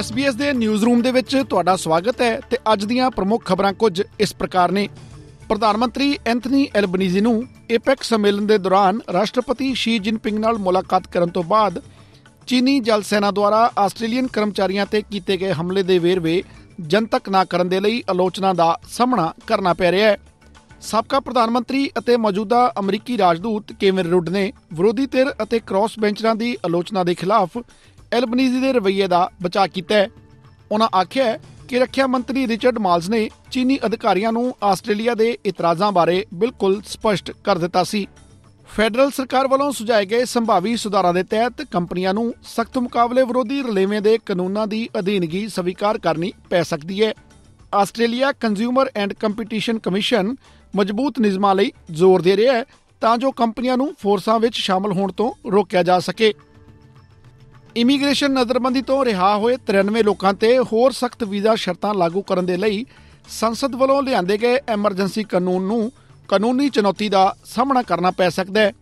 SBS ਦੇ news room ਦੇ ਵਿੱਚ ਤੁਹਾਡਾ ਸਵਾਗਤ ਹੈ ਤੇ ਅੱਜ ਦੀਆਂ ਪ੍ਰਮੁੱਖ ਖਬਰਾਂ ਕੁਝ ਇਸ ਪ੍ਰਕਾਰ ਨੇ। ਪ੍ਰਧਾਨ ਮੰਤਰੀ ਐਂਥਨੀ ਐਲਬਨੀਜ਼ੀ ਨੂੰ ਏਪੈਕ ਸੰਮੇਲਨ ਦੇ ਦੌਰਾਨ ਰਾਸ਼ਟਰਪਤੀ ਸ਼ੀ ਜਿਨਪਿੰਗ ਨਾਲ ਮੁਲਾਕਾਤ ਕਰਨ ਤੋਂ ਬਾਅਦ ਚੀਨੀ ਜਲ ਸੈਨਾ ਦੁਆਰਾ ਆਸਟ੍ਰੇਲੀਅਨ ਕਰਮਚਾਰੀਆਂ ਤੇ ਕੀਤੇ ਗਏ ਹਮਲੇ ਦੇ ਵੇਰਵੇ ਜਨਤਕ ਨਾ ਕਰਨ ਦੇ ਲਈ ਆਲੋਚਨਾ ਦਾ ਸਾਹਮਣਾ ਕਰਨਾ ਪੈ ਰਿਹਾ ਹੈ। ਸਾਬਕਾ ਪ੍ਰਧਾਨ ਮੰਤਰੀ ਅਤੇ ਮੌਜੂਦਾ ਅਮਰੀਕੀ ਰਾਜਦੂਤ ਕੇਵਨ ਰੁੱਡ ਨੇ ਵਿਰੋਧੀ ਧਿਰ ਅਤੇ ਕ੍ਰਾਸ ਬੈਂਚਰਾਂ ਦੀ ਆਲੋਚਨਾ ਦੇ ਖਿਲਾਫ ਐਲਬਨੀਜ਼ੀ ਦੇ ਰਵੱਈਏ ਦਾ ਬਚਾਅ ਕੀਤਾ ਹੈ। ਉਹਨਾਂ ਆਖਿਆ ਹੈ ਕਿ ਰੱਖਿਆ ਮੰਤਰੀ ਰਿਚਰਡ ਮਾਲਸ ਨੇ ਚੀਨੀ ਅਧਿਕਾਰੀਆਂ ਨੂੰ ਆਸਟ੍ਰੇਲੀਆ ਦੇ ਇਤਰਾਜ਼ਾਂ ਬਾਰੇ ਬਿਲਕੁਲ ਸਪਸ਼ਟ ਕਰ ਦਿੱਤਾ ਸੀ। ਫੈਡਰਲ ਸਰਕਾਰ ਵੱਲੋਂ ਸੁਝਾਏ ਗਏ ਸੰਭਾਵੀ ਸੁਧਾਰਾਂ ਦੇ ਤਹਿਤ ਕੰਪਨੀਆਂ ਨੂੰ ਸਖਤ ਮੁਕਾਬਲੇ ਵਿਰੋਧੀ ਰਲੇਵੇਂ ਦੇ ਕਾਨੂੰਨਾਂ ਦੀ ਅਧੀਨਗੀ ਸਵੀਕਾਰ ਕਰਨੀ ਪੈ ਸਕਦੀ ਹੈ। Australia Consumer and Competition Commission ਮਜ਼ਬੂਤ ਨਿਯਮਾਂ ਲਈ ਜ਼ੋਰ ਦੇ ਰਿਹਾ ਹੈ ਤਾਂ ਜੋ ਕੰਪਨੀਆਂ ਨੂੰ ਫੋਰਸਾਂ ਵਿੱਚ ਸ਼ਾਮਲ ਹੋਣ ਤੋਂ ਰੋਕਿਆ ਜਾ ਸਕੇ। ਇਮੀਗ੍ਰੇਸ਼ਨ ਨਜ਼ਰਬੰਦੀ ਤੋਂ ਰਿਹਾ ਹੋਏ 93 ਲੋਕਾਂ ਤੇ ਹੋਰ ਸਖਤ ਵੀਜ਼ਾ ਸ਼ਰਤਾਂ ਲਾਗੂ ਕਰਨ ਦੇ ਲਈ ਸੰਸਦ ਵੱਲੋਂ ਲਿਆਂਦੇ ਗਏ ਐਮਰਜੈਂਸੀ ਕਾਨੂੰਨ ਨੂੰ ਕਾਨੂੰਨੀ ਚੁਣੌਤੀ ਦਾ ਸਾਹਮਣਾ ਕਰਨਾ ਪੈ ਸਕਦਾ ਹੈ।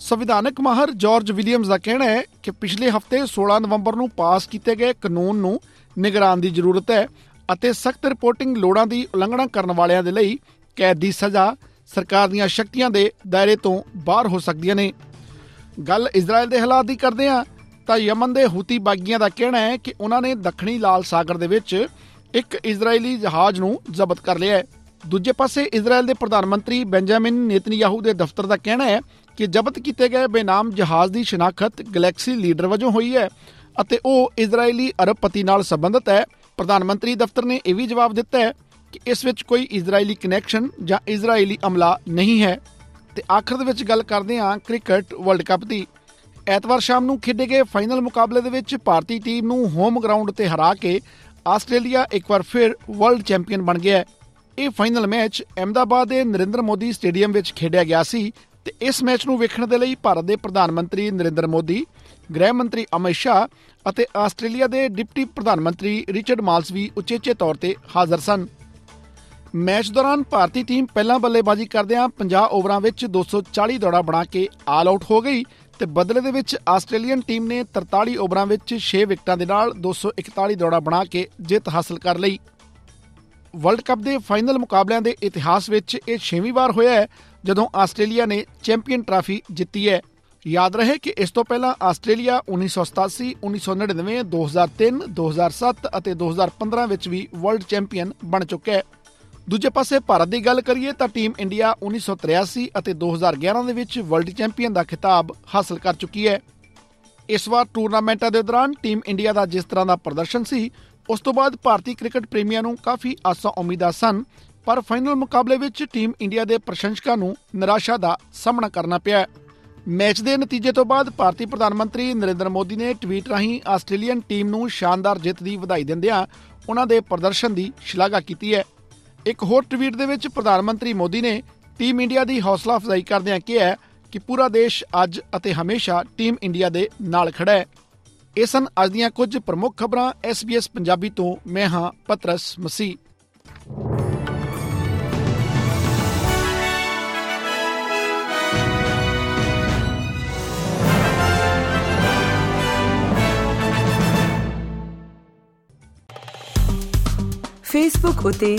ਸੰਵਿਧਾਨਕ ਮਾਹਰ ਜਾਰਜ ਵਿਲੀਅਮਸ ਦਾ ਕਹਿਣਾ ਹੈ ਕਿ ਪਿਛਲੇ ਹਫ਼ਤੇ 16 ਨਵੰਬਰ ਨੂੰ ਪਾਸ ਕੀਤੇ ਗਏ ਕਾਨੂੰਨ ਨੂੰ ਨਿਗਰਾਨ ਦੀ ਜ਼ਰੂਰਤ ਹੈ ਅਤੇ ਸਖਤ ਰਿਪੋਰਟਿੰਗ ਲੋੜਾਂ ਦੀ ਉਲੰਘਣਾ ਕਰਨ ਵਾਲਿਆਂ ਦੇ ਲਈ ਕੈਦ ਦੀ ਸਜ਼ਾ ਸਰਕਾਰ ਦੀਆਂ ਸ਼ਕਤੀਆਂ ਦੇ ਦਾਇਰੇ ਤੋਂ ਬਾਹਰ ਹੋ ਸਕਦੀਆਂ ਨੇ। ਗੱਲ ਇਜ਼ਰਾਈਲ ਦੇ ਹਾਲਾਤ ਦੀ ਕਰਦੇ ਹਾਂ। ਤਾਂ ਯਮਨ ਦੇ ਹੂਤੀ ਬਾਗੀਆਂ ਦਾ ਕਹਿਣਾ ਹੈ ਕਿ ਉਹਨਾਂ ਨੇ ਦੱਖਣੀ ਲਾਲ ਸਾਗਰ ਦੇ ਵਿੱਚ ਇੱਕ ਇਜ਼ਰਾਈਲੀ ਜਹਾਜ਼ ਨੂੰ ਜ਼ਬਤ ਕਰ ਲਿਆ ਹੈ। ਦੂਜੇ ਪਾਸੇ ਇਜ਼ਰਾਈਲ ਦੇ ਪ੍ਰਧਾਨ ਮੰਤਰੀ ਬੈਂਜਾਮਿਨ ਨੇਤਨਯਾਹੂ ਦੇ ਦਫ਼ਤਰ ਦਾ ਕਹਿਣਾ ਹੈ ਕਿ ਜ਼ਬਤ ਕੀਤੇ ਗਏ ਬੇਨਾਮ ਜਹਾਜ਼ ਦੀ ਸ਼ਨਾਖਤ ਗੈਲੈਕਸੀ ਲੀਡਰ ਵਜੋਂ ਹੋਈ ਹੈ ਅਤੇ ਉਹ ਇਜ਼ਰਾਈਲੀ ਅਰਬਪਤੀ ਨਾਲ ਸੰਬੰਧਿਤ ਹੈ। ਪ੍ਰਧਾਨ ਮੰਤਰੀ ਦਫ਼ਤਰ ਨੇ ਇਹ ਵੀ ਜਵਾਬ ਦਿੱਤਾ ਹੈ ਕਿ ਇਸ ਵਿੱਚ ਕੋਈ ਇਜ਼ਰਾਈਲੀ ਕਨੈਕਸ਼ਨ ਜਾਂ ਇਜ਼ਰਾਈਲੀ ਅਮਲਾ ਨਹੀਂ ਹੈ। ਤੇ ਆਖਰ ਦੇ ਵਿੱਚ ਗੱਲ ਕਰਦੇ ਹਾਂ ਕ੍ਰਿਕਟ ਵਰਲਡ ਕੱਪ ਦੀ। ਐਤਵਾਰ ਸ਼ਾਮ ਨੂੰ ਖੇਡੇ ਗਏ ਫਾਈਨਲ ਮੁਕਾਬਲੇ ਦੇ ਵਿੱਚ ਭਾਰਤੀ ਟੀਮ ਨੂੰ ਹੋਮ ਗਰਾਊਂਡ ਤੇ ਹਰਾ ਕੇ ਆਸਟ੍ਰੇਲੀਆ ਇੱਕ ਵਾਰ ਫਿਰ ਵਰਲਡ ਚੈਂਪੀਅਨ ਬਣ ਗਿਆ ਹੈ। ਇਹ ਫਾਈਨਲ ਮੈਚ ਅਹਮਦਾਬਾਦ ਦੇ ਨਰਿੰਦਰ ਮੋਦੀ ਸਟੇਡੀਅਮ ਵਿੱਚ ਖੇਡਿਆ ਗਿਆ ਸੀ ਤੇ ਇਸ ਮੈਚ ਨੂੰ ਵੇਖਣ ਦੇ ਲਈ ਭਾਰਤ ਦੇ ਪ੍ਰਧਾਨ ਮੰਤਰੀ ਨਰਿੰਦਰ ਮੋਦੀ, ਗ੍ਰਹਿ ਮੰਤਰੀ ਅਮਿਤ ਸ਼ਾਹ ਅਤੇ ਆਸਟ੍ਰੇਲੀਆ ਦੇ ਡਿਪਟੀ ਪ੍ਰਧਾਨ ਮੰਤਰੀ ਰਿਚਰਡ ਮਾਲਸ ਵੀ ਉਚੇਚੇ ਤੌਰ ਤੇ ਹਾਜ਼ਰ ਸਨ। ਮੈਚ ਦੌਰਾਨ ਭਾਰਤੀ ਟੀਮ ਪਹਿਲਾਂ ਬੱਲੇਬਾਜ਼ੀ ਕਰਦਿਆਂ 50 ਓਵਰਾਂ ਵਿੱਚ 240 ਦੌੜਾਂ ਬਣਾ ਕੇ ਆਲ ਆਊਟ ਹੋ ਗਈ ਤੇ ਬਦਲੇ ਦੇ ਵਿੱਚ ਆਸਟ੍ਰੇਲੀਅਨ ਟੀਮ ਨੇ 43 ਓਵਰਾਂ ਵਿੱਚ 6 ਵਿਕਟਾਂ ਦੇ ਨਾਲ 241 ਦੌੜਾਂ ਬਣਾ ਕੇ ਜਿੱਤ ਹਾਸਲ ਕਰ ਲਈ। ਵਰਲਡ ਕੱਪ ਦੇ ਫਾਈਨਲ ਮੁਕਾਬਲਿਆਂ ਦੇ ਇਤਿਹਾਸ ਵਿੱਚ ਇਹ 6ਵੀਂ ਵਾਰ ਹੋਇਆ ਹੈ ਜਦੋਂ ਆਸਟ੍ਰੇਲੀਆ ਨੇ ਚੈਂਪੀਅਨ ਟਰਾਫੀ ਜਿੱਤੀ ਹੈ। ਯਾਦ ਰਹੇ ਕਿ ਇਸ ਤੋਂ ਪਹਿਲਾਂ ਆਸਟ੍ਰੇਲੀਆ 1987, 1999, 2003, 2007 ਅਤੇ 2015 ਵਿੱਚ ਵੀ ਵਰਲਡ ਚੈਂਪੀਅਨ ਬਣ ਚੁੱਕਾ ਹੈ। ਦੂਜੇ ਪਾਸੇ ਭਾਰਤ ਦੀ ਗੱਲ ਕਰੀਏ ਤਾਂ ਟੀਮ ਇੰਡੀਆ 1983 ਅਤੇ 2011 ਦੇ ਵਿੱਚ ਵਰਲਡ ਚੈਂਪੀਅਨ ਦਾ ਖਿਤਾਬ ਹਾਸਲ ਕਰ ਚੁੱਕੀ ਹੈ। ਇਸ ਵਾਰ ਟੂਰਨਾਮੈਂਟਾਂ ਦੇ ਦੌਰਾਨ ਟੀਮ ਇੰਡੀਆ ਦਾ ਜਿਸ ਤਰ੍ਹਾਂ ਦਾ ਪ੍ਰਦਰਸ਼ਨ ਸੀ, ਉਸ ਤੋਂ ਬਾਅਦ ਭਾਰਤੀ ਕ੍ਰਿਕਟ ਪ੍ਰੇਮੀਆਂ ਨੂੰ ਕਾਫੀ ਆਸਾਂ ਉਮੀਦਾਂ ਸਨ, ਪਰ ਫਾਈਨਲ ਮੁਕਾਬਲੇ ਵਿੱਚ ਟੀਮ ਇੰਡੀਆ ਦੇ ਪ੍ਰਸ਼ੰਸਕਾਂ ਨੂੰ ਨਿਰਾਸ਼ਾ ਦਾ ਸਾਹਮਣਾ ਕਰਨਾ ਪਿਆ। ਮੈਚ ਦੇ ਨਤੀਜੇ ਤੋਂ ਬਾਅਦ ਭਾਰਤੀ ਪ੍ਰਧਾਨ ਮੰਤਰੀ ਨਰਿੰਦਰ ਮੋਦੀ ਨੇ ਟਵੀਟ ਰਾਹੀਂ ਆਸਟ੍ਰੇਲੀਅਨ ਟੀਮ ਨੂੰ ਸ਼ਾਨਦਾਰ ਜਿੱਤ ਦੀ ਵਧਾਈ ਦਿੰਦਿਆਂ ਉਹਨਾਂ ਦੇ ਪ੍ਰਦਰਸ਼ਨ ਦੀ ਸ਼ਲਾਘਾ ਕੀਤੀ ਹੈ। ਇੱਕ ਹੋਰ ਟਵੀਟ ਦੇ ਵਿੱਚ ਪ੍ਰਧਾਨ ਮੰਤਰੀ ਮੋਦੀ ਨੇ ਟੀਮ ਇੰਡੀਆ ਦੀ ਹੌਸਲਾ ਅਫਜ਼ਾਈ ਕਰਦਿਆਂ ਕਿਹਾ ਕਿ ਪੂਰਾ ਦੇਸ਼ ਅੱਜ ਅਤੇ ਹਮੇਸ਼ਾ ਟੀਮ ਇੰਡੀਆ ਦੇ ਨਾਲ ਖੜਾ ਹੈ। ਇਹ ਸਨ ਅੱਜ ਦੀਆਂ ਕੁਝ ਪ੍ਰਮੁੱਖ ਖਬਰਾਂ। SBS ਪੰਜਾਬੀ ਤੋਂ ਮੈਂ ਹਾਂ ਪਤਰਸ ਮਸੀ ਫੇਸਬੁੱਕ ਉਤੇ